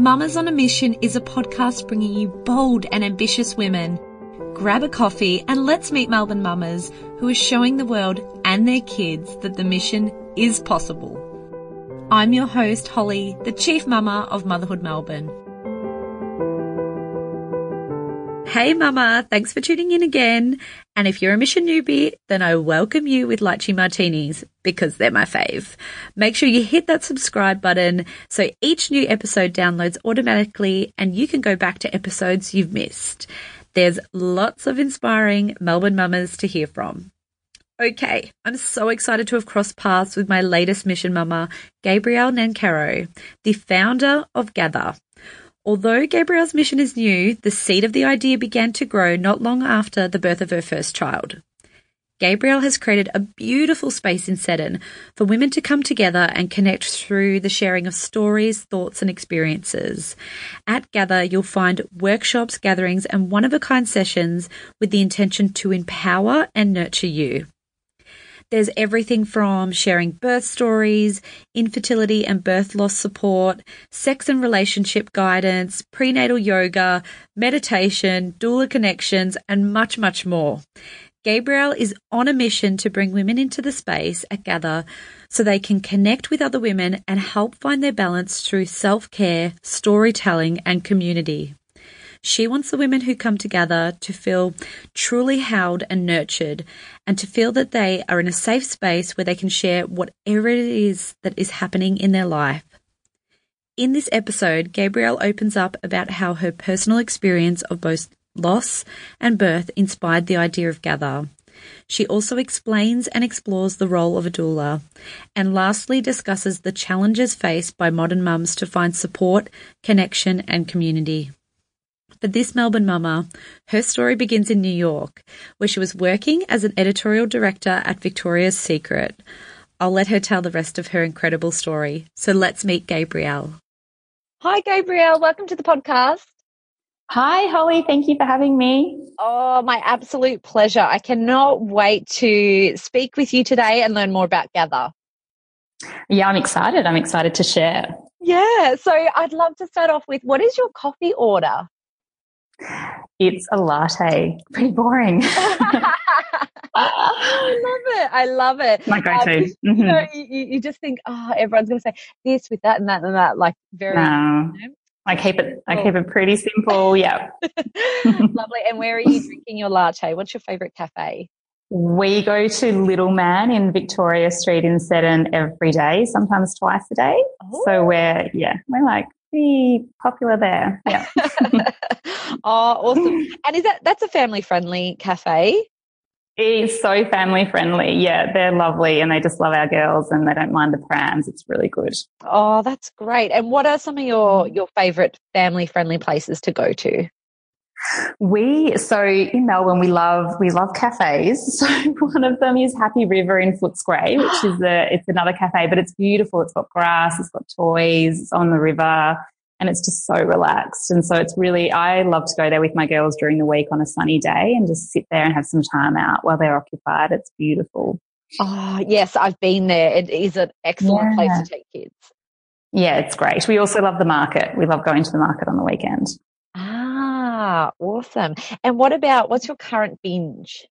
Mamas on a Mission is a podcast bringing you bold and ambitious women. Grab a coffee and let's meet Melbourne mamas who are showing the world and their kids that the mission is possible. I'm your host, Holly, the Chief Mama of Motherhood Melbourne. Hey mama, thanks for tuning in again. And if you're a mission newbie, then I welcome you with lychee martinis because they're my fave. Make sure you hit that subscribe button so each new episode downloads automatically and you can go back to episodes you've missed. There's lots of inspiring Melbourne mamas to hear from. Okay, I'm so excited to have crossed paths with my latest mission mama, Gabrielle Nancaro, the founder of Gather. Although Gabrielle's mission is new, the seed of the idea began to grow not long after the birth of her first child. Gabrielle has created a beautiful space in Seddon for women to come together and connect through the sharing of stories, thoughts, and experiences. At Gather, you'll find workshops, gatherings, and one of a kind sessions with the intention to empower and nurture you. There's everything from sharing birth stories, infertility and birth loss support, sex and relationship guidance, prenatal yoga, meditation, doula connections, and much, much more. Gabrielle is on a mission to bring women into the space at Gather so they can connect with other women and help find their balance through self care, storytelling, and community. She wants the women who come together to feel truly held and nurtured and to feel that they are in a safe space where they can share whatever it is that is happening in their life. In this episode, Gabrielle opens up about how her personal experience of both loss, and birth inspired the idea of Gather. She also explains and explores the role of a doula, and lastly discusses the challenges faced by modern mums to find support, connection, and community. For this Melbourne mama, her story begins in New York, where she was working as an editorial director at Victoria's Secret. I'll let her tell the rest of her incredible story. So let's meet Gabrielle. Hi, Gabrielle. Welcome to the podcast. Hi, Holly. Thank you for having me. Oh, my absolute pleasure. I cannot wait to speak with you today and learn more about Gather. Yeah, I'm excited. I'm excited to share. Yeah. So I'd love to start off with what is your coffee order? It's a latte. Pretty boring. I love it. I love it. My go-to. Um, mm-hmm. you, know, you, you, just think, oh, everyone's going to say this with that and that and that. Like very. No. You know? I keep it. I keep it pretty simple. Yeah. Lovely. And where are you drinking your latte? What's your favorite cafe? We go to Little Man in Victoria Street in Seddon every day, sometimes twice a day. Oh. So we're yeah, we're like pretty popular there. Yeah. oh, awesome! And is that that's a family friendly cafe? It's so family friendly. Yeah, they're lovely and they just love our girls and they don't mind the prams. It's really good. Oh, that's great. And what are some of your your favorite family friendly places to go to? We so in Melbourne we love we love cafes. So one of them is Happy River in Footscray, which is a it's another cafe, but it's beautiful. It's got grass, it's got toys, it's on the river and it's just so relaxed. And so it's really, I love to go there with my girls during the week on a sunny day and just sit there and have some time out while they're occupied. It's beautiful. Oh, yes, I've been there. It is an excellent yeah. place to take kids. Yeah, it's great. We also love the market. We love going to the market on the weekend. Ah, awesome. And what about what's your current binge?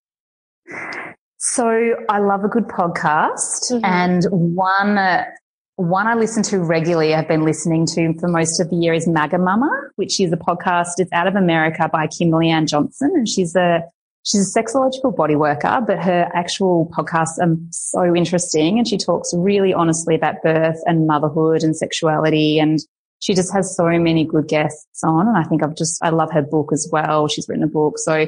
So I love a good podcast, mm-hmm. and one one I listen to regularly, I've been listening to for most of the year is Magamama, which is a podcast. It's out of America by Kimberly Ann Johnson. And she's a, she's a sexological body worker, but her actual podcasts are so interesting. And she talks really honestly about birth and motherhood and sexuality. And she just has so many good guests on. And I think I've just, I love her book as well. She's written a book. So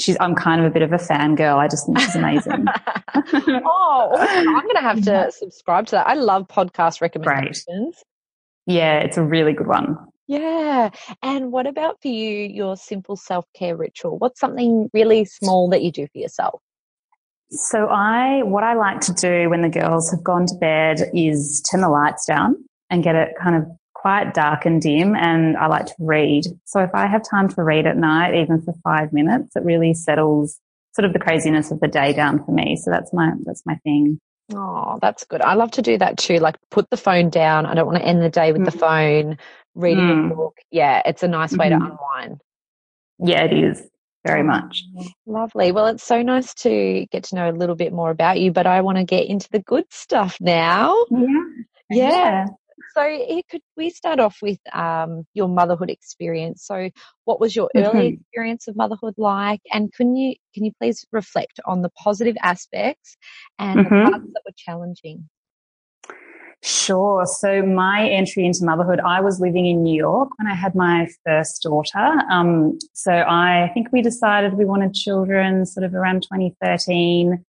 she's I'm kind of a bit of a fangirl. I just think she's amazing. oh, I'm going to have to subscribe to that. I love podcast recommendations. Great. Yeah, it's a really good one. Yeah. And what about for you, your simple self care ritual? What's something really small that you do for yourself? So I, what I like to do when the girls have gone to bed is turn the lights down and get it kind of quite dark and dim and I like to read. So if I have time to read at night, even for five minutes, it really settles sort of the craziness of the day down for me. So that's my, that's my thing. Oh, that's good. I love to do that too. Like put the phone down. I don't want to end the day with mm. the phone, reading mm. a book. Yeah, it's a nice way mm-hmm. to unwind. Yeah, it is. Very much. Lovely. Well, it's so nice to get to know a little bit more about you, but I want to get into the good stuff now. Yeah. Yeah. So, could we start off with um, your motherhood experience? So, what was your mm-hmm. early experience of motherhood like? And can you can you please reflect on the positive aspects and mm-hmm. the parts that were challenging? Sure. So my entry into motherhood, I was living in New York when I had my first daughter. Um, so I think we decided we wanted children sort of around 2013.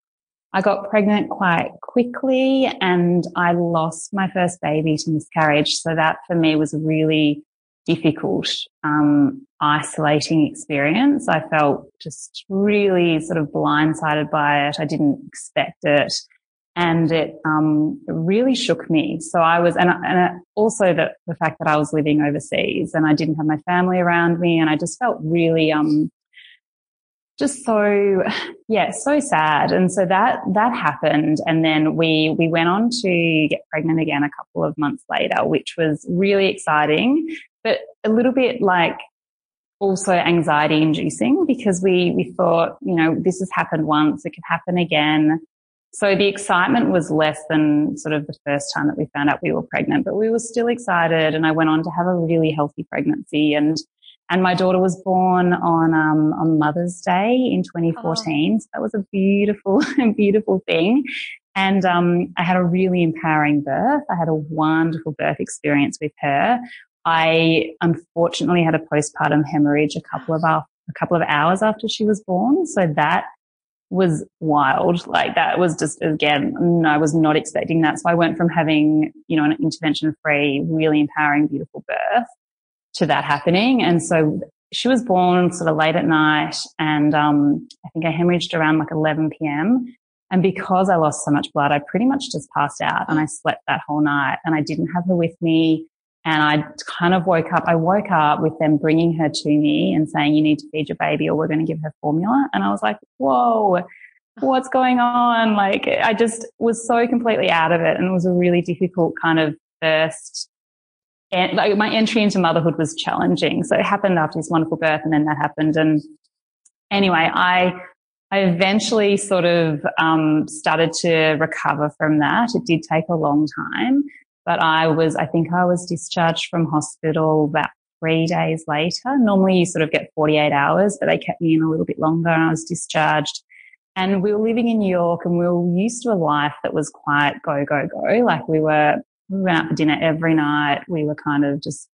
I got pregnant quite quickly and I lost my first baby to miscarriage. So that for me was a really difficult, um, isolating experience. I felt just really sort of blindsided by it. I didn't expect it and it um, really shook me. So I was, and, and also the, the fact that I was living overseas and I didn't have my family around me, and I just felt really, um, just so, yeah, so sad. And so that that happened, and then we we went on to get pregnant again a couple of months later, which was really exciting, but a little bit like also anxiety inducing because we we thought, you know, this has happened once, it could happen again so the excitement was less than sort of the first time that we found out we were pregnant, but we were still excited. And I went on to have a really healthy pregnancy and and my daughter was born on um, on Mother's Day in 2014. Oh. So that was a beautiful, beautiful thing. And um, I had a really empowering birth. I had a wonderful birth experience with her. I unfortunately had a postpartum hemorrhage a couple of a couple of hours after she was born. So that was wild. Like that was just, again, I was not expecting that. So I went from having, you know, an intervention free, really empowering, beautiful birth to that happening. And so she was born sort of late at night and, um, I think I hemorrhaged around like 11 PM. And because I lost so much blood, I pretty much just passed out and I slept that whole night and I didn't have her with me. And I kind of woke up, I woke up with them bringing her to me and saying, you need to feed your baby or we're going to give her formula. And I was like, whoa, what's going on? Like I just was so completely out of it. And it was a really difficult kind of first, and like my entry into motherhood was challenging. So it happened after this wonderful birth and then that happened. And anyway, I, I eventually sort of um, started to recover from that. It did take a long time. But I was, I think I was discharged from hospital about three days later. Normally you sort of get 48 hours, but they kept me in a little bit longer and I was discharged. And we were living in New York and we were used to a life that was quite go, go, go. Like we were, we went out for dinner every night. We were kind of just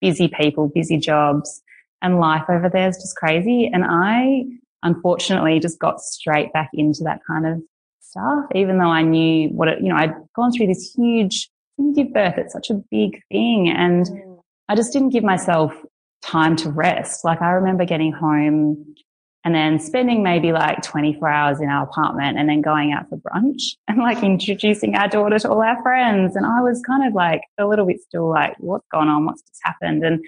busy people, busy jobs and life over there is just crazy. And I unfortunately just got straight back into that kind of stuff, even though I knew what it, you know, I'd gone through this huge you give birth, it's such a big thing. And mm. I just didn't give myself time to rest. Like I remember getting home and then spending maybe like 24 hours in our apartment and then going out for brunch and like introducing our daughter to all our friends. And I was kind of like a little bit still like, what's going on? What's just happened? And,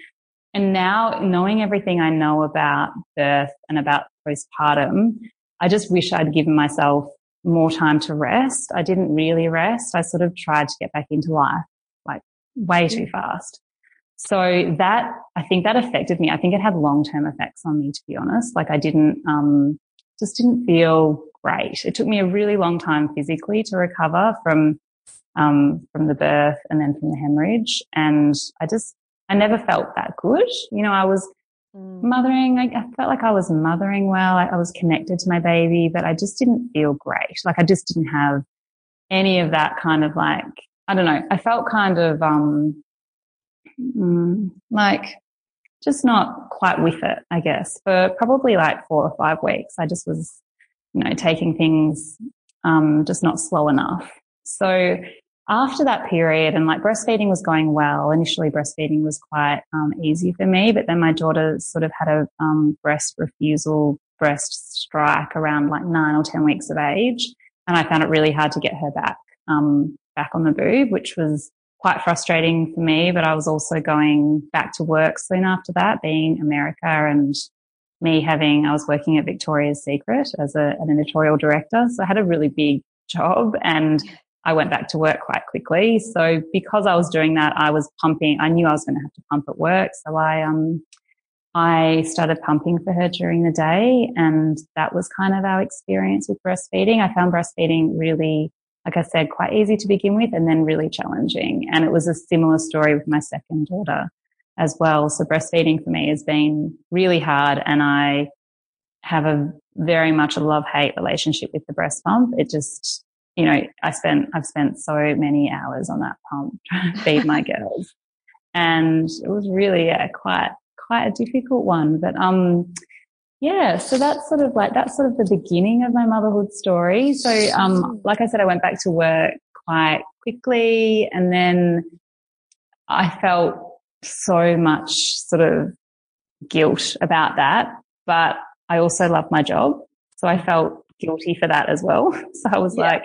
and now knowing everything I know about birth and about postpartum, I just wish I'd given myself more time to rest. I didn't really rest. I sort of tried to get back into life like way too fast. So that, I think that affected me. I think it had long term effects on me, to be honest. Like I didn't, um, just didn't feel great. It took me a really long time physically to recover from, um, from the birth and then from the hemorrhage. And I just, I never felt that good. You know, I was, Mm. Mothering, I, I, felt like I was mothering well. I, I was connected to my baby, but I just didn't feel great. Like I just didn't have any of that kind of like, I don't know. I felt kind of, um, mm, like just not quite with it, I guess, for probably like four or five weeks. I just was, you know, taking things, um, just not slow enough. So after that period and like breastfeeding was going well, initially breastfeeding was quite um, easy for me, but then my daughter sort of had a um, breast refusal, breast strike around like nine or 10 weeks of age. And I found it really hard to get her back, um, back on the boob, which was quite frustrating for me. But I was also going back to work soon after that, being America and me having, I was working at Victoria's Secret as a, an editorial director. So I had a really big job and I went back to work quite quickly. So because I was doing that, I was pumping. I knew I was going to have to pump at work. So I, um, I started pumping for her during the day and that was kind of our experience with breastfeeding. I found breastfeeding really, like I said, quite easy to begin with and then really challenging. And it was a similar story with my second daughter as well. So breastfeeding for me has been really hard and I have a very much a love hate relationship with the breast pump. It just, you know, I spent, I've spent so many hours on that pump trying to feed my girls. And it was really, yeah, quite, quite a difficult one. But, um, yeah, so that's sort of like, that's sort of the beginning of my motherhood story. So, um, like I said, I went back to work quite quickly and then I felt so much sort of guilt about that. But I also love my job. So I felt guilty for that as well. So I was yeah. like,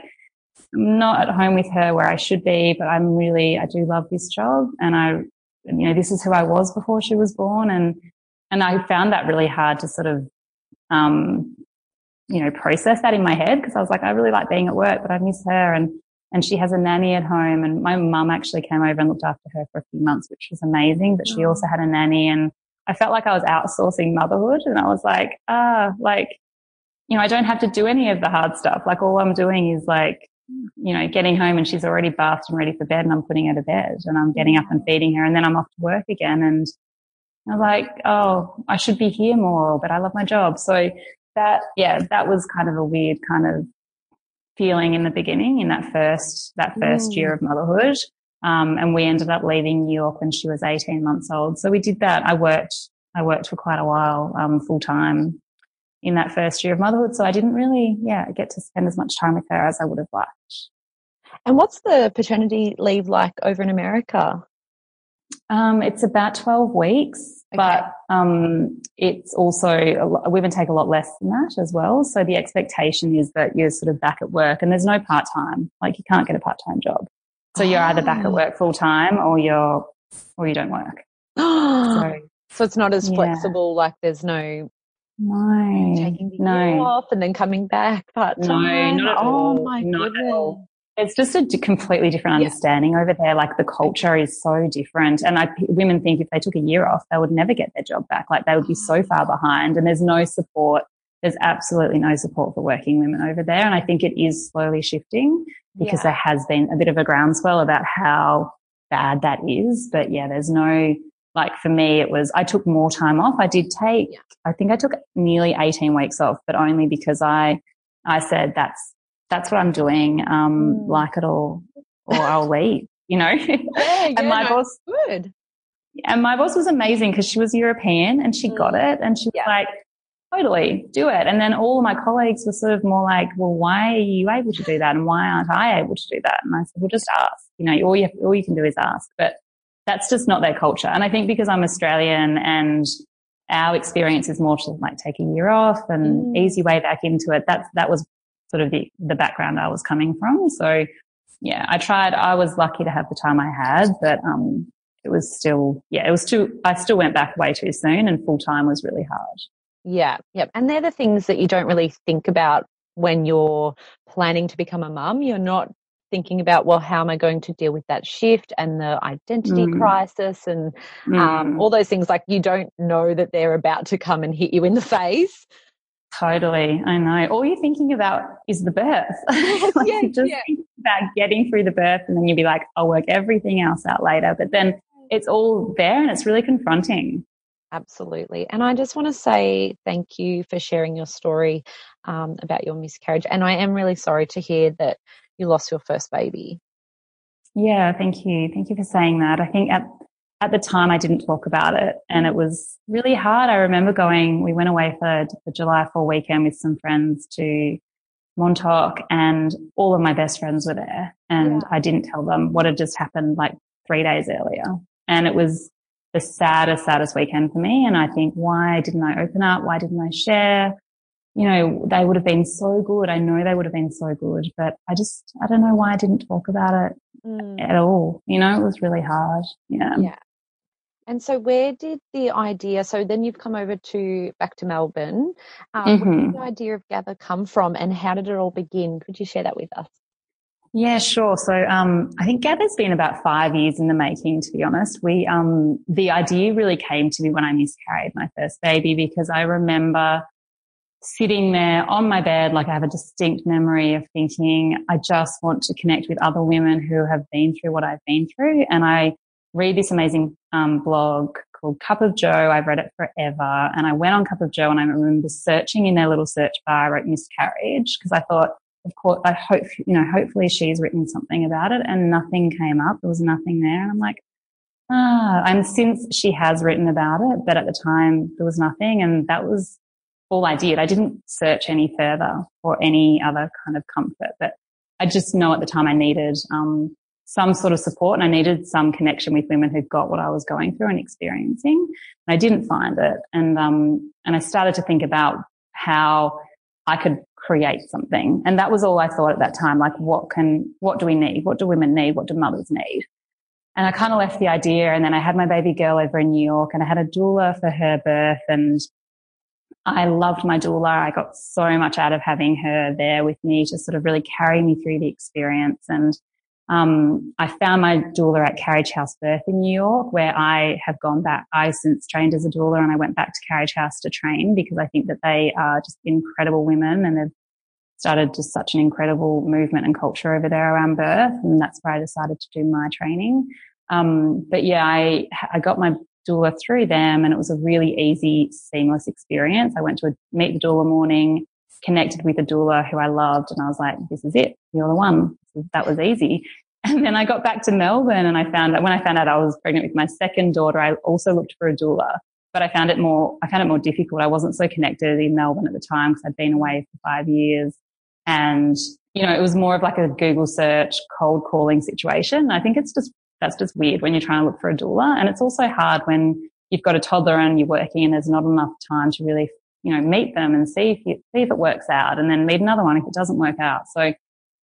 I'm not at home with her where I should be, but I'm really, I do love this job. And I, you know, this is who I was before she was born. And, and I found that really hard to sort of, um, you know, process that in my head because I was like, I really like being at work, but I miss her. And, and she has a nanny at home and my mum actually came over and looked after her for a few months, which was amazing, but she oh. also had a nanny and I felt like I was outsourcing motherhood and I was like, ah, like, you know, I don't have to do any of the hard stuff. Like all I'm doing is like, you know, getting home and she's already bathed and ready for bed and I'm putting her to bed and I'm getting up and feeding her and then I'm off to work again. And I was like, oh, I should be here more, but I love my job. So that, yeah, that was kind of a weird kind of feeling in the beginning in that first, that first mm. year of motherhood. Um, and we ended up leaving New York when she was 18 months old. So we did that. I worked, I worked for quite a while, um, full time in that first year of motherhood. So I didn't really, yeah, get to spend as much time with her as I would have liked. And what's the paternity leave like over in America? Um, it's about 12 weeks, okay. but um, it's also, women take a lot less than that as well. So the expectation is that you're sort of back at work and there's no part time, like you can't get a part time job. So you're either back at ah. work full time or you're, or you don't work. so, so it's not as yeah. flexible, like there's no no, taking the no. off and then coming back part time. No, not at oh all. my not goodness. It's just a completely different understanding yeah. over there. Like the culture is so different. And I, women think if they took a year off, they would never get their job back. Like they would be so far behind and there's no support. There's absolutely no support for working women over there. And I think it is slowly shifting because yeah. there has been a bit of a groundswell about how bad that is. But yeah, there's no, like for me, it was, I took more time off. I did take. I think I took nearly 18 weeks off, but only because I, I said that's, that's what I'm doing. Um, mm. like it all, or I'll leave, you know? Yeah, and my no, boss, good. And my boss was amazing because she was European and she mm. got it and she was yeah. like, totally do it. And then all of my colleagues were sort of more like, well, why are you able to do that? And why aren't I able to do that? And I said, well, just ask, you know, all you, all you can do is ask, but that's just not their culture. And I think because I'm Australian and our experience is more to like take a year off and mm. easy way back into it. That's, that was sort of the, the background I was coming from. So yeah, I tried, I was lucky to have the time I had, but, um, it was still, yeah, it was too, I still went back way too soon and full time was really hard. Yeah, yep. And they're the things that you don't really think about when you're planning to become a mum. You're not thinking about, well, how am I going to deal with that shift and the identity mm. crisis and um, mm. um, all those things. Like you don't know that they're about to come and hit you in the face. Totally, I know. All you're thinking about is the birth. like yeah, just yeah. about getting through the birth, and then you'll be like, "I'll work everything else out later." But then it's all there, and it's really confronting. Absolutely. And I just want to say thank you for sharing your story um, about your miscarriage. And I am really sorry to hear that you lost your first baby. Yeah, thank you. Thank you for saying that. I think at at the time I didn't talk about it and it was really hard. I remember going, we went away for the July 4 weekend with some friends to Montauk and all of my best friends were there and yeah. I didn't tell them what had just happened like three days earlier. And it was the saddest, saddest weekend for me. And I think, why didn't I open up? Why didn't I share? You know, they would have been so good. I know they would have been so good, but I just, I don't know why I didn't talk about it mm. at all. You know, it was really hard. Yeah. Yeah. And so, where did the idea? So then you've come over to back to Melbourne. Um, mm-hmm. Where did the idea of Gather come from, and how did it all begin? Could you share that with us? Yeah, sure. So um, I think Gather's been about five years in the making, to be honest. We um, the idea really came to me when I miscarried my first baby because I remember sitting there on my bed, like I have a distinct memory of thinking, I just want to connect with other women who have been through what I've been through. And I read this amazing um, blog called Cup of Jo. I've read it forever. And I went on Cup of Jo and I remember searching in their little search bar, I wrote miscarriage because I thought, of course, I hope, you know, hopefully she's written something about it and nothing came up. There was nothing there. And I'm like, ah, and since she has written about it, but at the time there was nothing. And that was all I did. I didn't search any further for any other kind of comfort, but I just know at the time I needed, um, some sort of support and I needed some connection with women who got what I was going through and experiencing. And I didn't find it. And, um, and I started to think about how I could create something. And that was all I thought at that time. Like, what can, what do we need? What do women need? What do mothers need? And I kind of left the idea. And then I had my baby girl over in New York and I had a doula for her birth. And I loved my doula. I got so much out of having her there with me to sort of really carry me through the experience. And um, I found my doula at Carriage House Birth in New York, where I have gone back. I since trained as a doula and I went back to Carriage House to train because I think that they are just incredible women and they've started just such an incredible movement and culture over there around birth. And that's where I decided to do my training. Um, but yeah, I, I got my doula through them and it was a really easy, seamless experience. I went to a meet the doula morning, connected with a doula who I loved and I was like, this is it. You're the one that was easy. And then I got back to Melbourne and I found that when I found out I was pregnant with my second daughter, I also looked for a doula, but I found it more, I found it more difficult. I wasn't so connected in Melbourne at the time because I'd been away for five years. And, you know, it was more of like a Google search, cold calling situation. I think it's just, that's just weird when you're trying to look for a doula. And it's also hard when you've got a toddler and you're working and there's not enough time to really, you know, meet them and see if you, see if it works out and then meet another one if it doesn't work out. So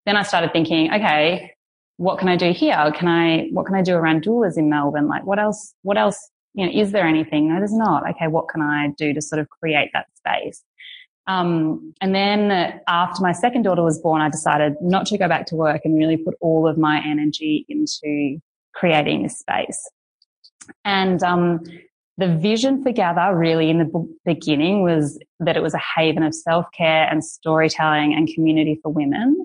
then I started thinking, okay, what can I do here? Can I, what can I do around doulas in Melbourne? Like what else, what else, you know, is there anything? No, there's not. Okay. What can I do to sort of create that space? Um, and then after my second daughter was born, I decided not to go back to work and really put all of my energy into creating this space. And, um, the vision for Gather really in the beginning was that it was a haven of self care and storytelling and community for women.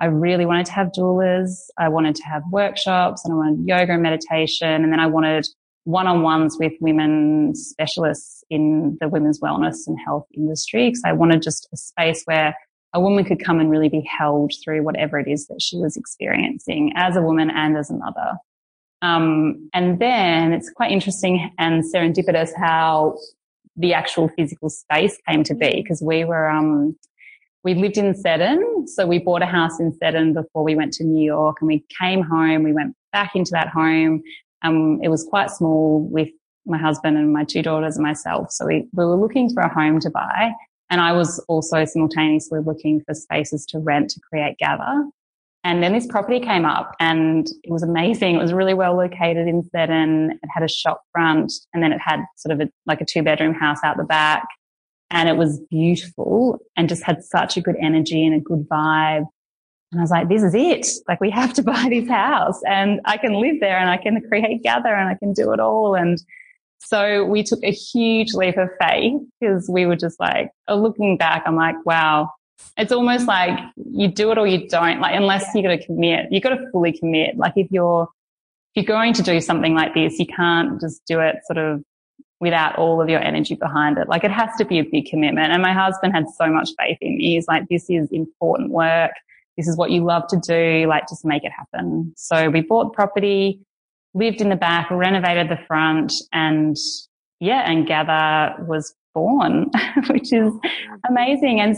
I really wanted to have doulas. I wanted to have workshops and I wanted yoga and meditation. And then I wanted one-on-ones with women specialists in the women's wellness and health industry because I wanted just a space where a woman could come and really be held through whatever it is that she was experiencing as a woman and as a mother. Um, and then it's quite interesting and serendipitous how the actual physical space came to be because we were um, we lived in Seddon. So we bought a house in Seddon before we went to New York and we came home. We went back into that home. Um, it was quite small with my husband and my two daughters and myself. So we, we were looking for a home to buy. And I was also simultaneously looking for spaces to rent to create Gather. And then this property came up and it was amazing. It was really well located in Seddon. It had a shop front and then it had sort of a, like a two bedroom house out the back and it was beautiful and just had such a good energy and a good vibe. And I was like, this is it. Like we have to buy this house and I can live there and I can create gather and I can do it all. And so we took a huge leap of faith because we were just like, oh, looking back, I'm like, wow, it's almost like you do it or you don't. Like unless you got to commit, you've got to fully commit. Like if you're, if you're going to do something like this, you can't just do it sort of without all of your energy behind it. Like it has to be a big commitment. And my husband had so much faith in me. He's like, this is important work. This is what you love to do. Like just make it happen. So we bought property, lived in the back, renovated the front and yeah, and Gather was born, which is amazing. And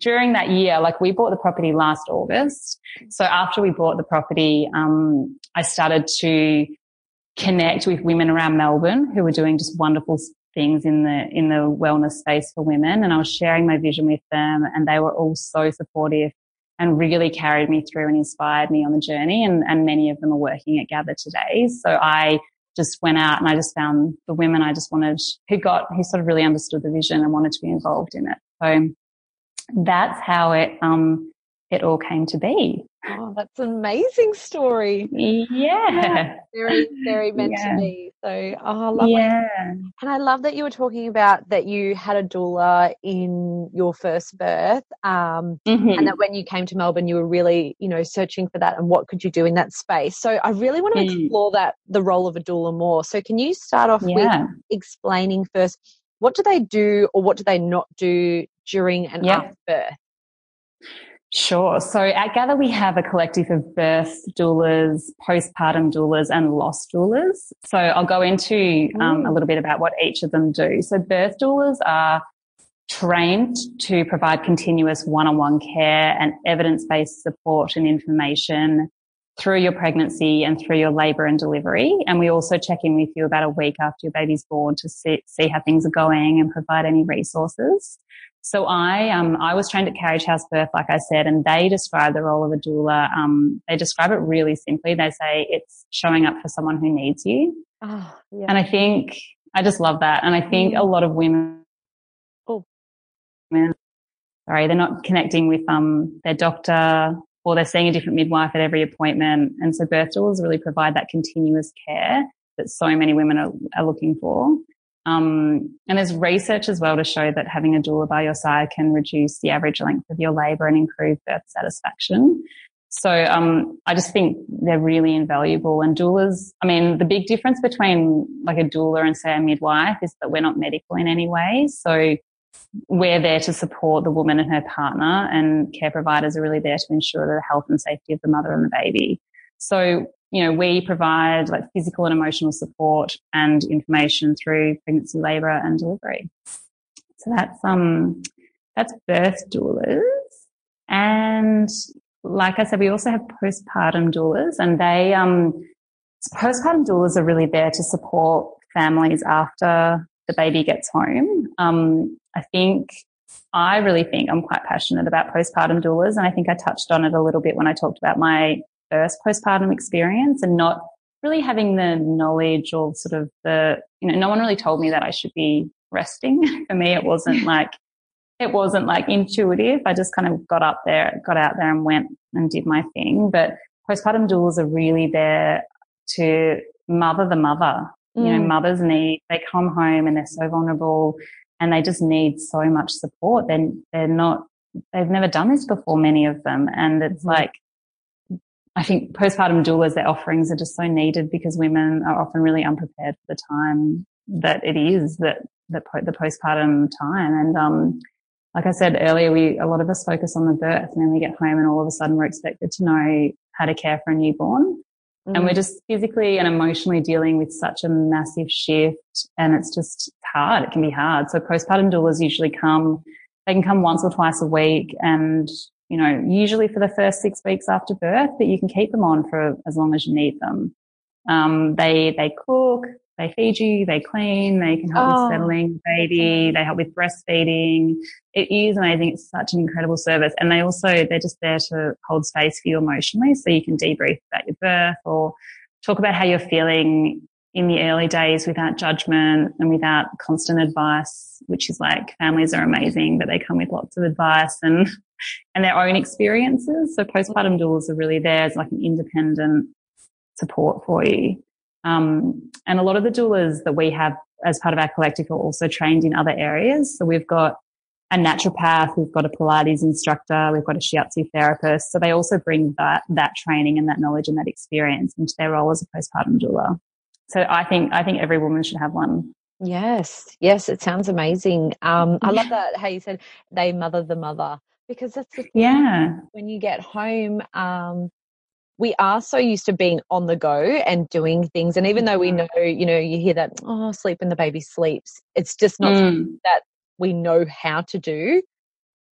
during that year, like we bought the property last August. So after we bought the property, um, I started to connect with women around Melbourne who were doing just wonderful things in the in the wellness space for women and I was sharing my vision with them and they were all so supportive and really carried me through and inspired me on the journey and, and many of them are working at Gather today. So I just went out and I just found the women I just wanted who got who sort of really understood the vision and wanted to be involved in it. So that's how it um it all came to be. Oh, that's an amazing story. Yeah. Very, very meant yeah. to be. So, oh, lovely. Yeah. And I love that you were talking about that you had a doula in your first birth. Um, mm-hmm. and that when you came to Melbourne, you were really, you know, searching for that and what could you do in that space. So I really want to mm. explore that, the role of a doula more. So can you start off yeah. with explaining first, what do they do or what do they not do during and after birth? Sure. So at Gather, we have a collective of birth doulas, postpartum doulas, and loss doulas. So I'll go into um, a little bit about what each of them do. So birth doulas are trained to provide continuous one-on-one care and evidence-based support and information through your pregnancy and through your labor and delivery. And we also check in with you about a week after your baby's born to see, see how things are going and provide any resources. So I, um, I was trained at Carriage House Birth, like I said, and they describe the role of a doula. Um, they describe it really simply. They say it's showing up for someone who needs you. Oh, yeah. And I think, I just love that. And I think mm. a lot of women, oh. women, sorry, they're not connecting with, um, their doctor or they're seeing a different midwife at every appointment. And so birth doulas really provide that continuous care that so many women are, are looking for. Um, and there's research as well to show that having a doula by your side can reduce the average length of your labour and improve birth satisfaction. So um, I just think they're really invaluable. And doulas, I mean, the big difference between like a doula and say a midwife is that we're not medical in any way. So we're there to support the woman and her partner, and care providers are really there to ensure the health and safety of the mother and the baby. So you know, we provide like physical and emotional support and information through pregnancy, labor and delivery. So that's, um, that's birth doulas. And like I said, we also have postpartum doulas and they, um, postpartum doulas are really there to support families after the baby gets home. Um, I think I really think I'm quite passionate about postpartum doulas. And I think I touched on it a little bit when I talked about my first postpartum experience and not really having the knowledge or sort of the, you know, no one really told me that I should be resting. For me, it wasn't like, it wasn't like intuitive. I just kind of got up there, got out there and went and did my thing. But postpartum doulas are really there to mother the mother. Mm. You know, mm. mothers need, they come home and they're so vulnerable and they just need so much support. Then they're, they're not, they've never done this before, many of them. And it's mm. like, I think postpartum doulas, their offerings are just so needed because women are often really unprepared for the time that it is that, that the postpartum time. And, um, like I said earlier, we, a lot of us focus on the birth and then we get home and all of a sudden we're expected to know how to care for a newborn. Mm. And we're just physically and emotionally dealing with such a massive shift and it's just hard. It can be hard. So postpartum doulas usually come, they can come once or twice a week and you know, usually for the first six weeks after birth, but you can keep them on for as long as you need them. Um, they, they cook, they feed you, they clean, they can help oh. with settling the baby, they help with breastfeeding. It is amazing. It's such an incredible service. And they also, they're just there to hold space for you emotionally. So you can debrief about your birth or talk about how you're feeling in the early days without judgment and without constant advice, which is like families are amazing, but they come with lots of advice and, and their own experiences. So postpartum doulas are really there as like an independent support for you. Um, and a lot of the doulas that we have as part of our collective are also trained in other areas. So we've got a naturopath, we've got a Pilates instructor, we've got a shiatsu therapist. So they also bring that, that training and that knowledge and that experience into their role as a postpartum doula. So I think I think every woman should have one. Yes, yes, it sounds amazing. Um, I love that how you said they mother the mother because that's the thing. Yeah. When you get home, um, we are so used to being on the go and doing things, and even though we know, you know, you hear that oh, sleep and the baby sleeps, it's just not mm. that we know how to do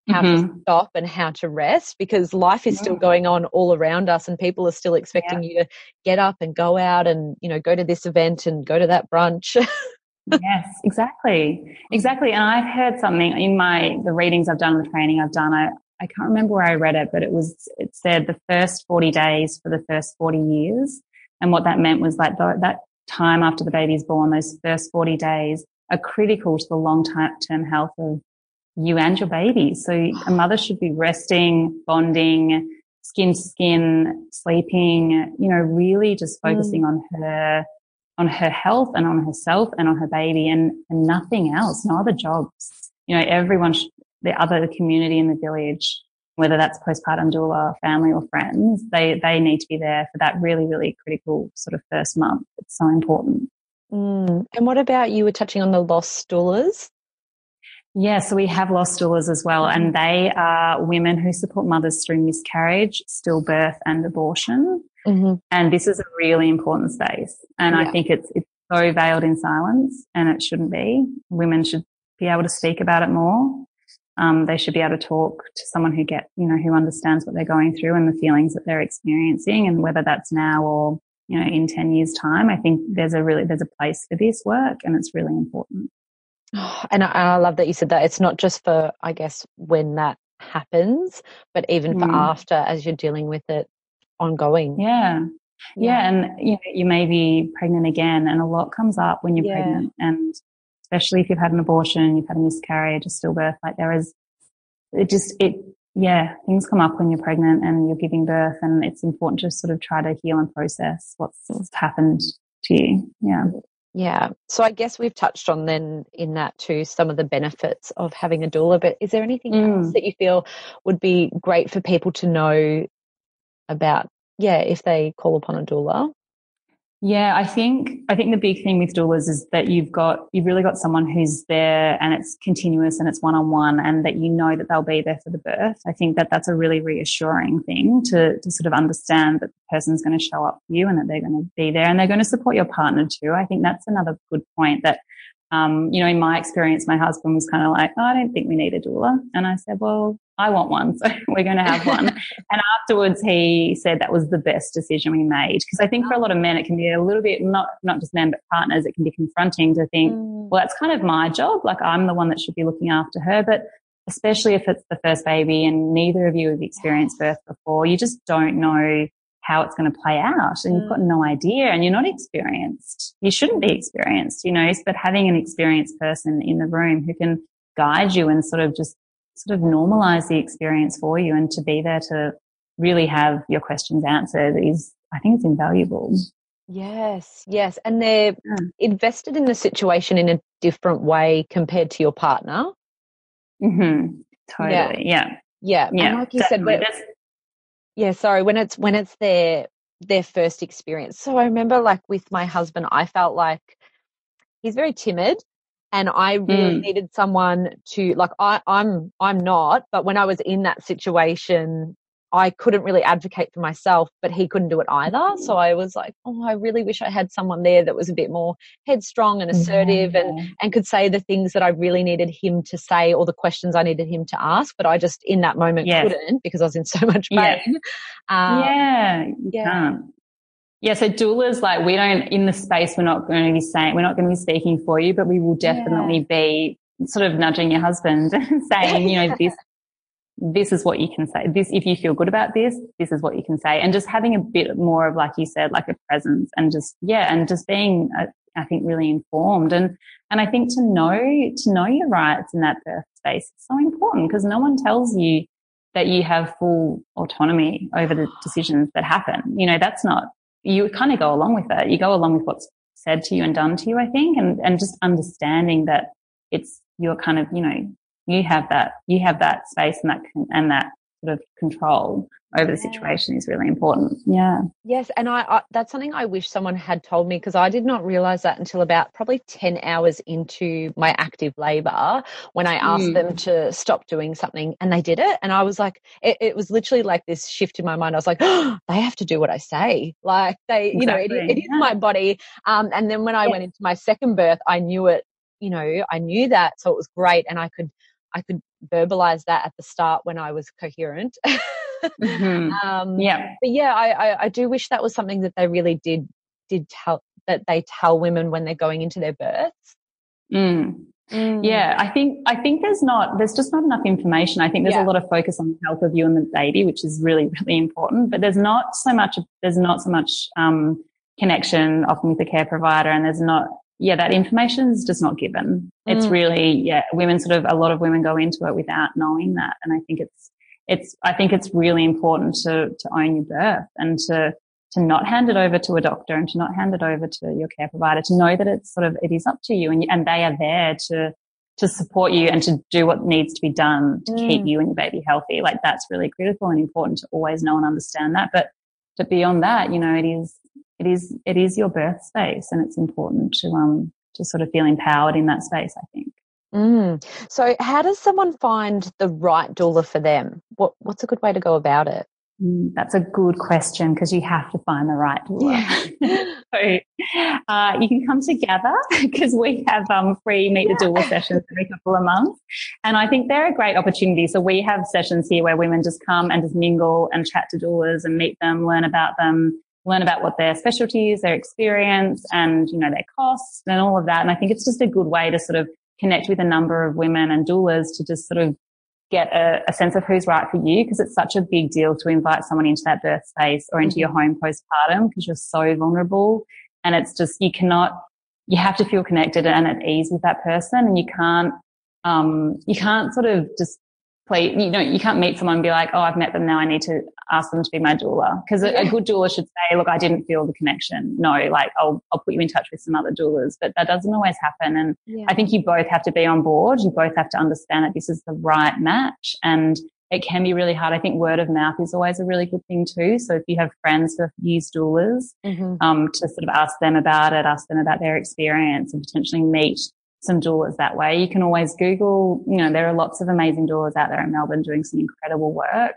how mm-hmm. to stop and how to rest because life is still going on all around us and people are still expecting yeah. you to get up and go out and you know go to this event and go to that brunch yes exactly exactly and i've heard something in my the readings i've done the training i've done i i can't remember where i read it but it was it said the first 40 days for the first 40 years and what that meant was like the, that time after the baby's born those first 40 days are critical to the long term health of you and your baby. So a mother should be resting, bonding, skin to skin, sleeping, you know, really just focusing mm. on her, on her health and on herself and on her baby and, and nothing else, no other jobs. You know, everyone, sh- the other community in the village, whether that's postpartum doula, family or friends, they, they need to be there for that really, really critical sort of first month. It's so important. Mm. And what about you were touching on the loss doulas? Yeah, so we have loss doulas as well, and they are women who support mothers through miscarriage, stillbirth, and abortion. Mm-hmm. And this is a really important space, and yeah. I think it's it's so veiled in silence, and it shouldn't be. Women should be able to speak about it more. Um, they should be able to talk to someone who get you know who understands what they're going through and the feelings that they're experiencing, and whether that's now or you know in ten years' time. I think there's a really there's a place for this work, and it's really important. And I, I, love that you said that. It's not just for, I guess, when that happens, but even mm. for after as you're dealing with it ongoing. Yeah. Yeah. And you know, you may be pregnant again and a lot comes up when you're yeah. pregnant. And especially if you've had an abortion, you've had a miscarriage, a stillbirth, like there is, it just, it, yeah, things come up when you're pregnant and you're giving birth and it's important to sort of try to heal and process what's happened to you. Yeah. Yeah. So I guess we've touched on then in that too some of the benefits of having a doula, but is there anything mm. else that you feel would be great for people to know about, yeah, if they call upon a doula? Yeah, I think I think the big thing with doulas is that you've got you've really got someone who's there and it's continuous and it's one on one and that you know that they'll be there for the birth. I think that that's a really reassuring thing to to sort of understand that the person's going to show up for you and that they're going to be there and they're going to support your partner too. I think that's another good point that um, you know, in my experience, my husband was kind of like, oh, I don't think we need a doula. And I said, well, I want one. So we're going to have one. and afterwards, he said that was the best decision we made. Cause I think for a lot of men, it can be a little bit, not, not just men, but partners, it can be confronting to think, mm. well, that's kind of my job. Like I'm the one that should be looking after her. But especially if it's the first baby and neither of you have experienced birth before, you just don't know how it's going to play out and you've got mm. no idea and you're not experienced. You shouldn't be experienced, you know, but having an experienced person in the room who can guide you and sort of just sort of normalize the experience for you and to be there to really have your questions answered is, I think it's invaluable. Yes, yes. And they're yeah. invested in the situation in a different way compared to your partner. Mm-hmm. Totally. Yeah. Yeah. Yeah. And like you Definitely. said, yeah sorry when it's when it's their their first experience so i remember like with my husband i felt like he's very timid and i really mm. needed someone to like i i'm i'm not but when i was in that situation I couldn't really advocate for myself, but he couldn't do it either. So I was like, oh, I really wish I had someone there that was a bit more headstrong and assertive yeah. and, and could say the things that I really needed him to say or the questions I needed him to ask. But I just, in that moment, yes. couldn't because I was in so much pain. Yeah. Um, yeah, yeah. Can't. Yeah, so doulas, like we don't, in the space, we're not going to be saying, we're not going to be speaking for you, but we will definitely yeah. be sort of nudging your husband and saying, you know, this this is what you can say. This, if you feel good about this, this is what you can say. And just having a bit more of, like you said, like a presence and just, yeah, and just being, uh, I think, really informed. And, and I think to know, to know your rights in that birth space is so important because no one tells you that you have full autonomy over the decisions that happen. You know, that's not, you kind of go along with that. You go along with what's said to you and done to you, I think, and, and just understanding that it's your kind of, you know, you have that you have that space and that and that sort of control over the situation is really important. Yeah. Yes, and I, I that's something I wish someone had told me because I did not realize that until about probably 10 hours into my active labor when I asked mm. them to stop doing something and they did it and I was like it, it, was literally like this shift in my mind. I was like, oh, they have to do what I say. Like they, exactly. you know, it, it is yeah. my body. Um, and then when I yes. went into my second birth, I knew it, you know, I knew that so it was great and I could I could verbalize that at the start when I was coherent. mm-hmm. um, yeah, but yeah, I, I, I do wish that was something that they really did did tell that they tell women when they're going into their births. Mm. Mm. Yeah, I think I think there's not there's just not enough information. I think there's yeah. a lot of focus on the health of you and the baby, which is really really important. But there's not so much there's not so much um, connection often with the care provider, and there's not yeah, that information is just not given. It's mm. really, yeah, women sort of, a lot of women go into it without knowing that. And I think it's, it's, I think it's really important to, to own your birth and to, to not hand it over to a doctor and to not hand it over to your care provider, to know that it's sort of, it is up to you and, and they are there to, to support you and to do what needs to be done to mm. keep you and your baby healthy. Like that's really critical and important to always know and understand that. But but beyond that, you know, it is, it is, it is your birth space and it's important to, um, to sort of feel empowered in that space, I think. Mm. So, how does someone find the right doula for them? What, what's a good way to go about it? Mm, that's a good question because you have to find the right doula. Yeah. so uh, you can come together because we have um, free meet the doula sessions every couple of months, and I think they're a great opportunity. So we have sessions here where women just come and just mingle and chat to doulas and meet them, learn about them, learn about what their specialties, their experience, and you know their costs and all of that. And I think it's just a good way to sort of connect with a number of women and doulas to just sort of get a, a sense of who's right for you because it's such a big deal to invite someone into that birth space or into mm-hmm. your home postpartum because you're so vulnerable. And it's just, you cannot, you have to feel connected and at ease with that person and you can't, um, you can't sort of just play, you know, you can't meet someone and be like, oh, I've met them now. I need to ask them to be my doula. Cause a, a, good doula should say, look, I didn't feel the connection. No, like I'll, I'll put you in touch with some other doulas, but that doesn't always happen. And yeah. I think you both have to be on board. You both have to understand that this is the right match and it can be really hard. I think word of mouth is always a really good thing too. So if you have friends who have used doulas, mm-hmm. um, to sort of ask them about it, ask them about their experience and potentially meet some doulas that way. You can always Google, you know, there are lots of amazing doulas out there in Melbourne doing some incredible work.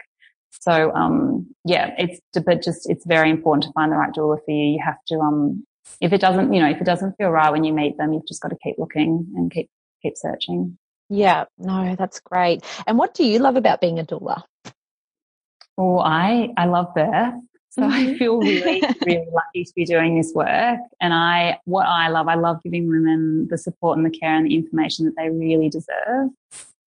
So, um, yeah, it's, but just, it's very important to find the right doula for you. You have to, um, if it doesn't, you know, if it doesn't feel right when you meet them, you've just got to keep looking and keep, keep searching. Yeah, no, that's great. And what do you love about being a doula? Oh, I, I love birth. So I mm-hmm. feel really, really lucky to be doing this work. And I, what I love, I love giving women the support and the care and the information that they really deserve.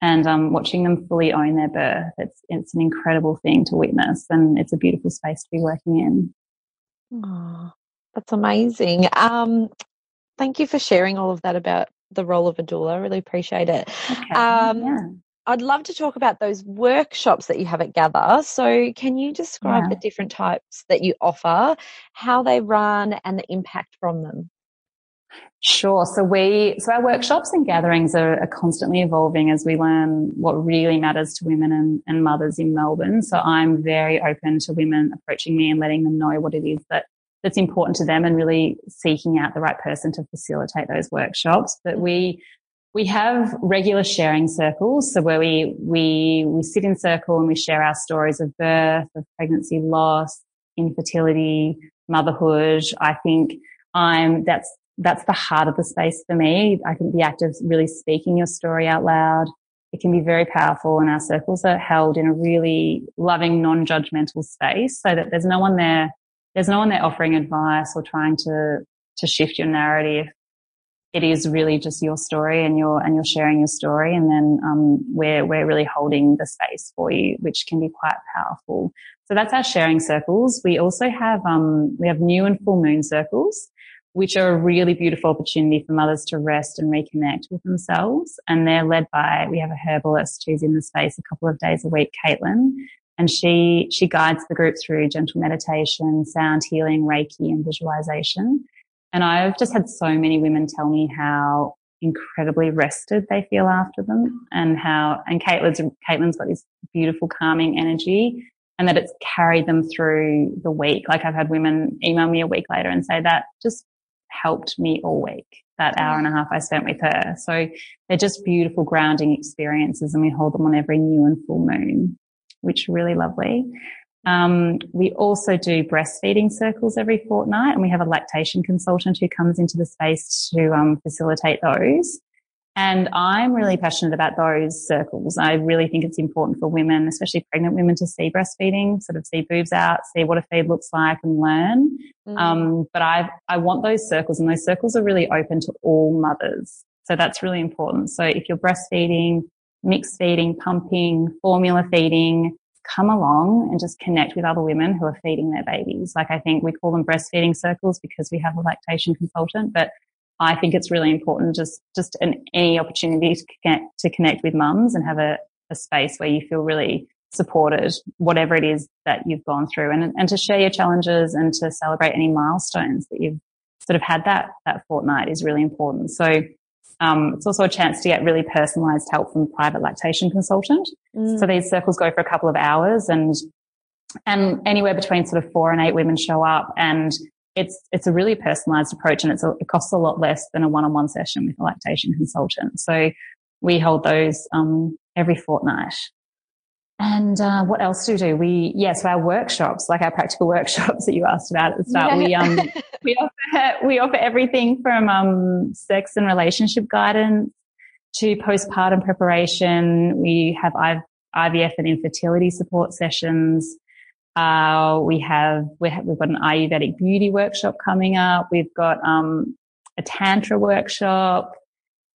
And um, watching them fully own their birth, it's it's an incredible thing to witness, and it's a beautiful space to be working in. Oh, that's amazing. Um, thank you for sharing all of that about the role of a doula. I really appreciate it. Okay. Um, yeah. I'd love to talk about those workshops that you have at Gather. So, can you describe yeah. the different types that you offer, how they run, and the impact from them? Sure. So we, so our workshops and gatherings are, are, constantly evolving as we learn what really matters to women and, and, mothers in Melbourne. So I'm very open to women approaching me and letting them know what it is that that's important to them and really seeking out the right person to facilitate those workshops. But we we have regular sharing circles. So where we, we, we sit in circle and we share our stories of birth, of pregnancy loss, infertility, motherhood. I think I'm, that's, that's the heart of the space for me. I think the act of really speaking your story out loud, it can be very powerful and our circles are held in a really loving, non-judgmental space so that there's no one there, there's no one there offering advice or trying to, to shift your narrative it is really just your story and you're and you're sharing your story. And then um, we're we're really holding the space for you which can be quite powerful. So that's our sharing circles. We also have um, we have new and full moon circles which are a really beautiful opportunity for mothers to rest and reconnect with themselves. And they're led by we have a herbalist who's in the space a couple of days a week caitlin. And she she guides the group through gentle meditation sound healing reiki and visualization and I've just had so many women tell me how incredibly rested they feel after them and how, and Caitlin's, Caitlin's got this beautiful calming energy and that it's carried them through the week. Like I've had women email me a week later and say that just helped me all week, that hour and a half I spent with her. So they're just beautiful grounding experiences and we hold them on every new and full moon, which are really lovely. Um, we also do breastfeeding circles every fortnight, and we have a lactation consultant who comes into the space to um, facilitate those. And I'm really passionate about those circles. I really think it's important for women, especially pregnant women, to see breastfeeding, sort of see boobs out, see what a feed looks like, and learn. Mm. Um, but I I want those circles, and those circles are really open to all mothers. So that's really important. So if you're breastfeeding, mixed feeding, pumping, formula feeding, come along and just connect with other women who are feeding their babies. Like I think we call them breastfeeding circles because we have a lactation consultant, but I think it's really important just, just an, any opportunity to connect, to connect with mums and have a, a space where you feel really supported, whatever it is that you've gone through and, and to share your challenges and to celebrate any milestones that you've sort of had that, that fortnight is really important. So, um, it's also a chance to get really personalized help from a private lactation consultant. Mm. So these circles go for a couple of hours and, and anywhere between sort of four and eight women show up and it's, it's a really personalized approach and it's a, it costs a lot less than a one-on-one session with a lactation consultant. So we hold those, um, every fortnight. And uh, what else do we do? We yes, our workshops, like our practical workshops that you asked about at the start. Yeah. We um we offer we offer everything from um sex and relationship guidance to postpartum preparation. We have IVF and infertility support sessions. Uh, we have we have we've got an Ayurvedic beauty workshop coming up. We've got um a tantra workshop.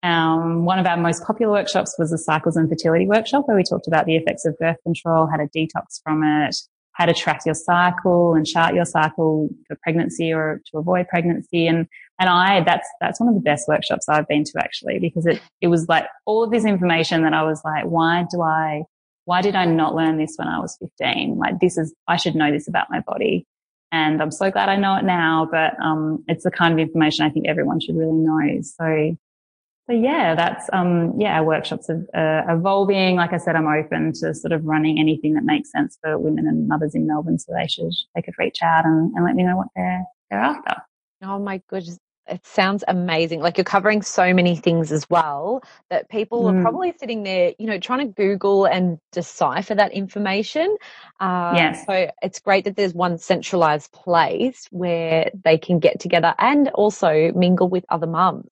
Um, one of our most popular workshops was the cycles and fertility workshop where we talked about the effects of birth control, how to detox from it, how to track your cycle and chart your cycle for pregnancy or to avoid pregnancy. And, and I, that's, that's one of the best workshops I've been to actually because it, it was like all of this information that I was like, why do I, why did I not learn this when I was 15? Like this is, I should know this about my body. And I'm so glad I know it now, but, um, it's the kind of information I think everyone should really know. So, so yeah, that's um, yeah, our workshops are uh, evolving. Like I said, I'm open to sort of running anything that makes sense for women and mothers in Melbourne. So they should they could reach out and, and let me know what they're they're after. Oh my goodness. It sounds amazing. Like you're covering so many things as well that people mm. are probably sitting there, you know, trying to Google and decipher that information. Uh, yes. So it's great that there's one centralized place where they can get together and also mingle with other mums.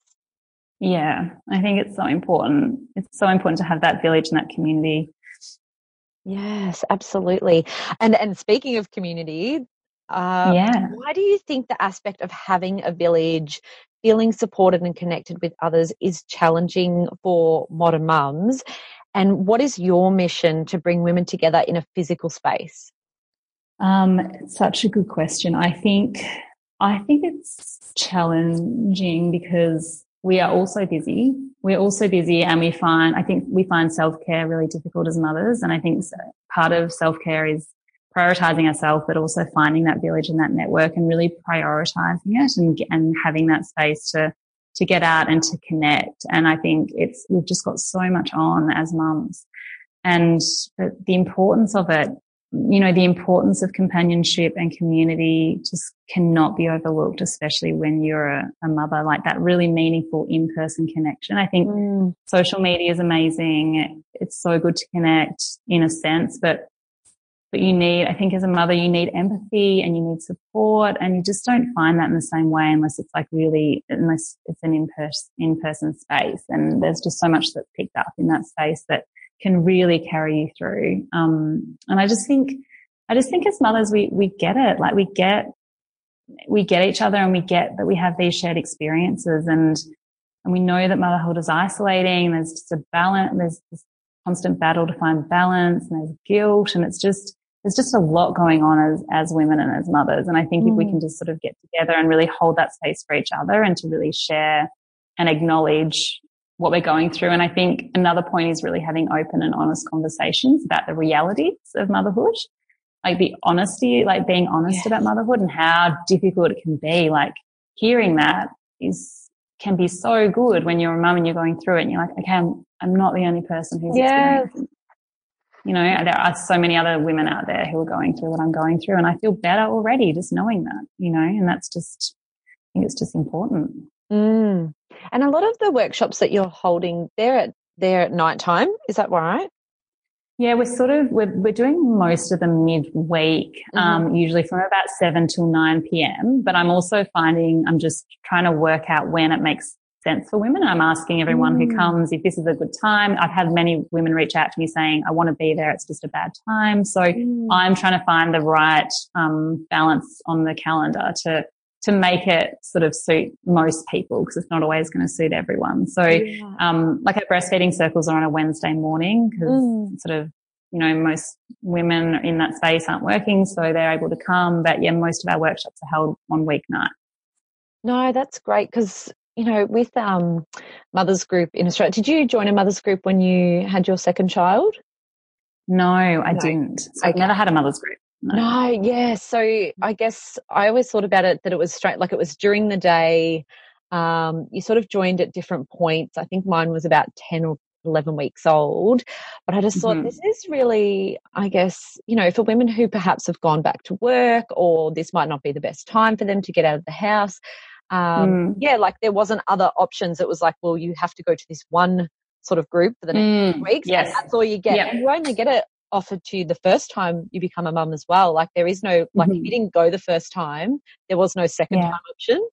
Yeah, I think it's so important. It's so important to have that village and that community. Yes, absolutely. And and speaking of community, uh, yeah, why do you think the aspect of having a village, feeling supported and connected with others, is challenging for modern mums? And what is your mission to bring women together in a physical space? Um, such a good question. I think I think it's challenging because we are also busy. We're also busy and we find, I think we find self-care really difficult as mothers. And I think part of self-care is prioritizing ourselves, but also finding that village and that network and really prioritizing it and, and having that space to, to get out and to connect. And I think it's, we've just got so much on as mums and the importance of it you know, the importance of companionship and community just cannot be overlooked, especially when you're a, a mother, like that really meaningful in-person connection. I think mm. social media is amazing. It's so good to connect in a sense, but, but you need, I think as a mother, you need empathy and you need support and you just don't find that in the same way unless it's like really, unless it's an in-person, in-person space. And there's just so much that's picked up in that space that can really carry you through. Um, and I just think, I just think as mothers, we, we get it. Like we get, we get each other and we get that we have these shared experiences and, and we know that motherhood is isolating. There's just a balance. There's this constant battle to find balance and there's guilt and it's just, there's just a lot going on as, as women and as mothers. And I think mm. if we mm. can just sort of get together and really hold that space for each other and to really share and acknowledge what we're going through. And I think another point is really having open and honest conversations about the realities of motherhood, like the honesty, like being honest yes. about motherhood and how difficult it can be. Like hearing that is, can be so good when you're a mum and you're going through it and you're like, okay, I'm, I'm not the only person who's yes. experiencing you know, there are so many other women out there who are going through what I'm going through and I feel better already just knowing that, you know, and that's just, I think it's just important. Mm. And a lot of the workshops that you're holding, they're at they're at night time. Is that right? Yeah, we're sort of we're we're doing most of them midweek, mm-hmm. um, usually from about seven till nine p.m. But I'm also finding I'm just trying to work out when it makes sense for women. I'm asking everyone mm. who comes if this is a good time. I've had many women reach out to me saying, I want to be there. It's just a bad time. So mm. I'm trying to find the right um, balance on the calendar to to make it sort of suit most people because it's not always going to suit everyone. So, yeah. um, like our breastfeeding circles are on a Wednesday morning because mm. sort of, you know, most women in that space aren't working, so they're able to come. But yeah, most of our workshops are held on weeknight. No, that's great because you know, with um, mothers group in Australia, did you join a mothers group when you had your second child? No, I no. didn't. So okay. I've never had a mother's group. No. no, yeah. So I guess I always thought about it that it was straight, like it was during the day. Um, you sort of joined at different points. I think mine was about 10 or 11 weeks old. But I just thought mm-hmm. this is really, I guess, you know, for women who perhaps have gone back to work or this might not be the best time for them to get out of the house. Um, mm. Yeah, like there wasn't other options. It was like, well, you have to go to this one sort of group for the next mm. weeks. Yes. That's all you get. Yep. And you only get it offered to you the first time you become a mum as well. Like there is no, like mm-hmm. if you didn't go the first time, there was no second yeah. time option.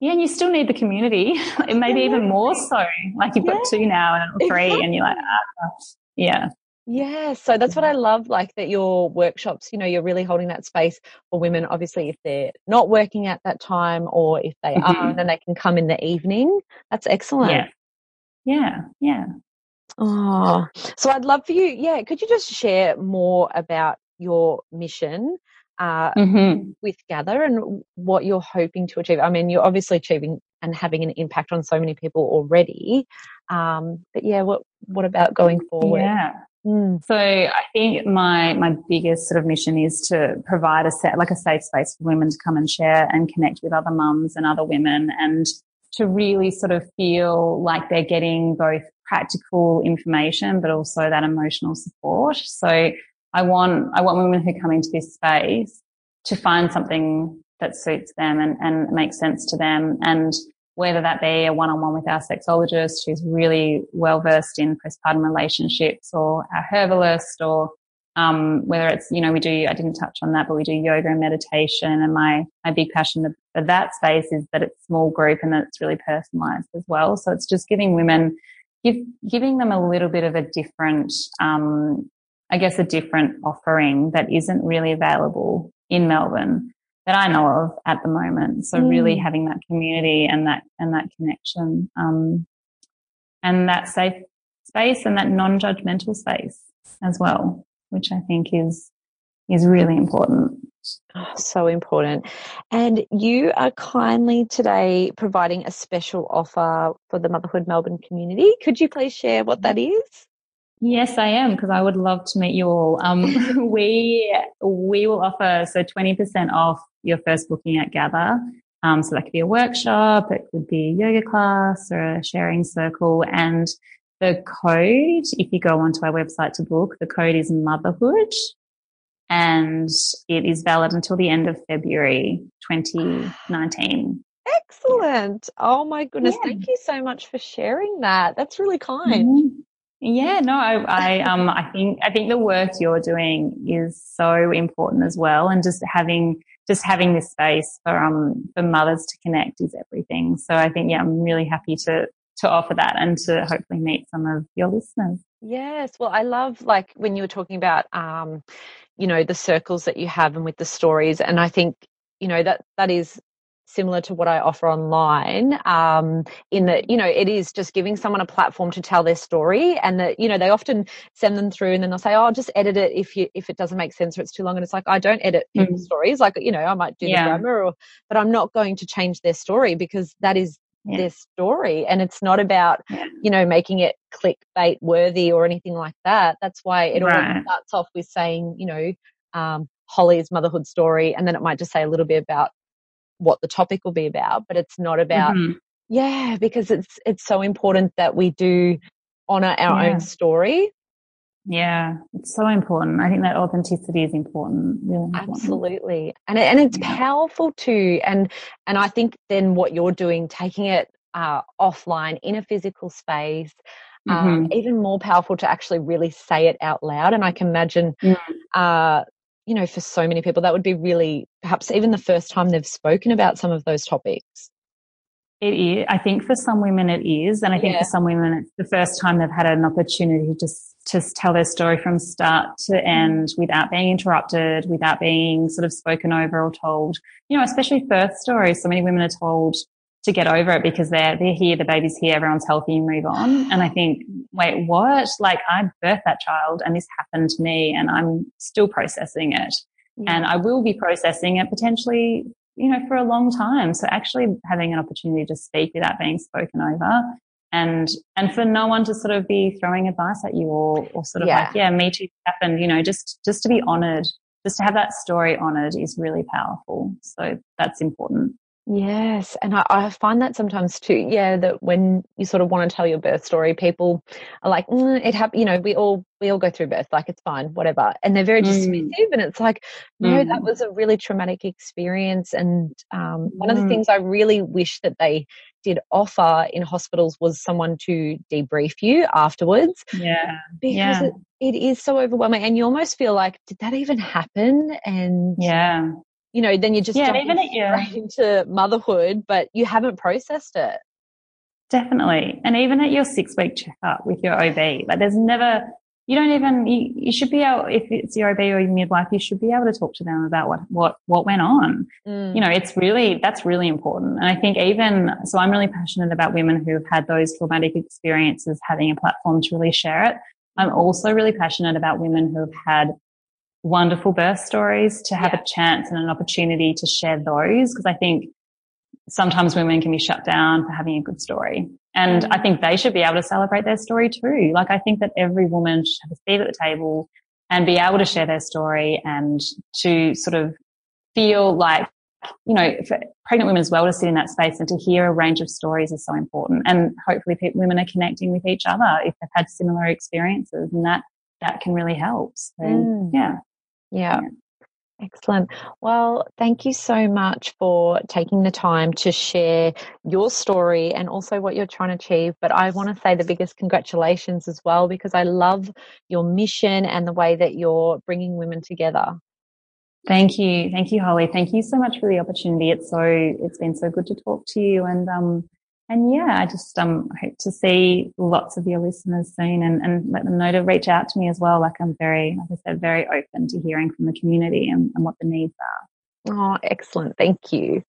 Yeah, and you still need the community, maybe even more so. Like you've yeah. got two now and three, exactly. and you're like, ah, yeah. Yeah, so that's what I love, like that your workshops, you know, you're really holding that space for women, obviously, if they're not working at that time or if they mm-hmm. are, then they can come in the evening. That's excellent. Yeah. Yeah. Yeah. Oh, so I'd love for you. Yeah. Could you just share more about your mission uh, mm-hmm. with Gather and what you're hoping to achieve? I mean, you're obviously achieving and having an impact on so many people already. Um, but yeah, what, what about going forward? Yeah. Mm. So I think my my biggest sort of mission is to provide a set like a safe space for women to come and share and connect with other mums and other women and to really sort of feel like they're getting both practical information, but also that emotional support. So I want, I want women who come into this space to find something that suits them and, and makes sense to them. And whether that be a one-on-one with our sexologist who's really well versed in postpartum relationships or our herbalist or um, whether it's, you know, we do, I didn't touch on that, but we do yoga and meditation. And my, my big passion for that space is that it's small group and that it's really personalized as well. So it's just giving women give, giving them a little bit of a different, um, I guess a different offering that isn't really available in Melbourne that I know of at the moment. So mm. really having that community and that, and that connection, um, and that safe space and that non-judgmental space as well, which I think is, is really important. Oh, so important. And you are kindly today providing a special offer for the Motherhood Melbourne community. Could you please share what that is? Yes, I am because I would love to meet you all. Um, we we will offer so twenty percent off your first booking at Gather. Um, so that could be a workshop, it could be a yoga class or a sharing circle, and the code, if you go onto our website to book, the code is motherhood and it is valid until the end of February 2019. Excellent. Oh my goodness. Yeah. Thank you so much for sharing that. That's really kind. Mm-hmm. Yeah, no, I, I, um, I think, I think the work you're doing is so important as well. And just having, just having this space for, um, for mothers to connect is everything. So I think, yeah, I'm really happy to, to offer that and to hopefully meet some of your listeners. Yes. Well, I love like when you were talking about, um, you know the circles that you have and with the stories and i think you know that that is similar to what I offer online. Um, in that, you know, it is just giving someone a platform to tell their story, and that you know they often send them through, and then they'll say, "Oh, I'll just edit it if you if it doesn't make sense or it's too long." And it's like I don't edit people's mm. stories. Like you know, I might do yeah. the grammar, or but I'm not going to change their story because that is yeah. their story and it's not about yeah. you know making it clickbait worthy or anything like that that's why it right. always starts off with saying you know um, holly's motherhood story and then it might just say a little bit about what the topic will be about but it's not about mm-hmm. yeah because it's it's so important that we do honor our yeah. own story yeah, it's so important. I think that authenticity is important. Really important. Absolutely, and and it's yeah. powerful too. And and I think then what you're doing, taking it uh, offline in a physical space, um, mm-hmm. even more powerful to actually really say it out loud. And I can imagine, mm. uh, you know, for so many people, that would be really perhaps even the first time they've spoken about some of those topics. It is. I think for some women it is, and I think yeah. for some women it's the first time they've had an opportunity to just tell their story from start to end without being interrupted, without being sort of spoken over or told. You know, especially birth stories. So many women are told to get over it because they're they're here, the baby's here, everyone's healthy, and move on. And I think, wait, what? Like I birthed that child, and this happened to me, and I'm still processing it. Yeah. And I will be processing it potentially you know, for a long time. So actually having an opportunity to speak without being spoken over and and for no one to sort of be throwing advice at you or or sort of yeah. like yeah me too happened you know just just to be honored just to have that story honored is really powerful so that's important Yes, and I, I, find that sometimes too. Yeah, that when you sort of want to tell your birth story, people are like, mm, "It happened." You know, we all we all go through birth, like it's fine, whatever, and they're very mm. dismissive. And it's like, no, mm. that was a really traumatic experience. And um, one of the mm. things I really wish that they did offer in hospitals was someone to debrief you afterwards. Yeah, because yeah. It, it is so overwhelming, and you almost feel like, did that even happen? And yeah, you know, then you're just yeah, even at straight into motherhood, but you haven't processed it. Definitely. And even at your six week checkup with your OB, like there's never, you don't even, you, you should be able, if it's your OB or your midwife, you should be able to talk to them about what, what, what went on. Mm. You know, it's really, that's really important. And I think even, so I'm really passionate about women who have had those traumatic experiences having a platform to really share it. I'm also really passionate about women who have had wonderful birth stories to have yeah. a chance and an opportunity to share those because I think sometimes women can be shut down for having a good story. And mm-hmm. I think they should be able to celebrate their story too. Like I think that every woman should have a seat at the table and be able to share their story and to sort of feel like, you know, for pregnant women as well to sit in that space and to hear a range of stories is so important. And hopefully women are connecting with each other if they've had similar experiences and that, that can really help. So mm. yeah. Yeah. Excellent. Well, thank you so much for taking the time to share your story and also what you're trying to achieve. But I want to say the biggest congratulations as well because I love your mission and the way that you're bringing women together. Thank you. Thank you, Holly. Thank you so much for the opportunity. It's so, it's been so good to talk to you and, um, and yeah, I just um, hope to see lots of your listeners soon and, and let them know to reach out to me as well. Like I'm very, like I said, very open to hearing from the community and, and what the needs are. Oh, excellent. Thank you.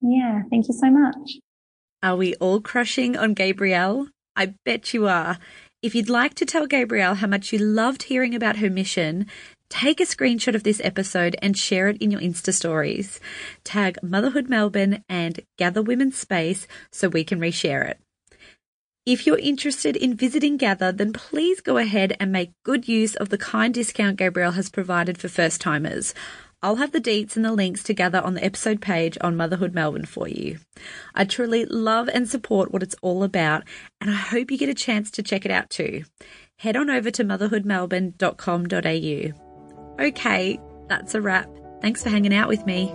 Yeah, thank you so much. Are we all crushing on Gabrielle? I bet you are. If you'd like to tell Gabrielle how much you loved hearing about her mission, take a screenshot of this episode and share it in your Insta stories. Tag Motherhood Melbourne and Gather Women's Space so we can reshare it. If you're interested in visiting Gather, then please go ahead and make good use of the kind discount Gabrielle has provided for first timers. I'll have the deets and the links to Gather on the episode page on Motherhood Melbourne for you. I truly love and support what it's all about, and I hope you get a chance to check it out too. Head on over to motherhoodmelbourne.com.au. Okay, that's a wrap. Thanks for hanging out with me.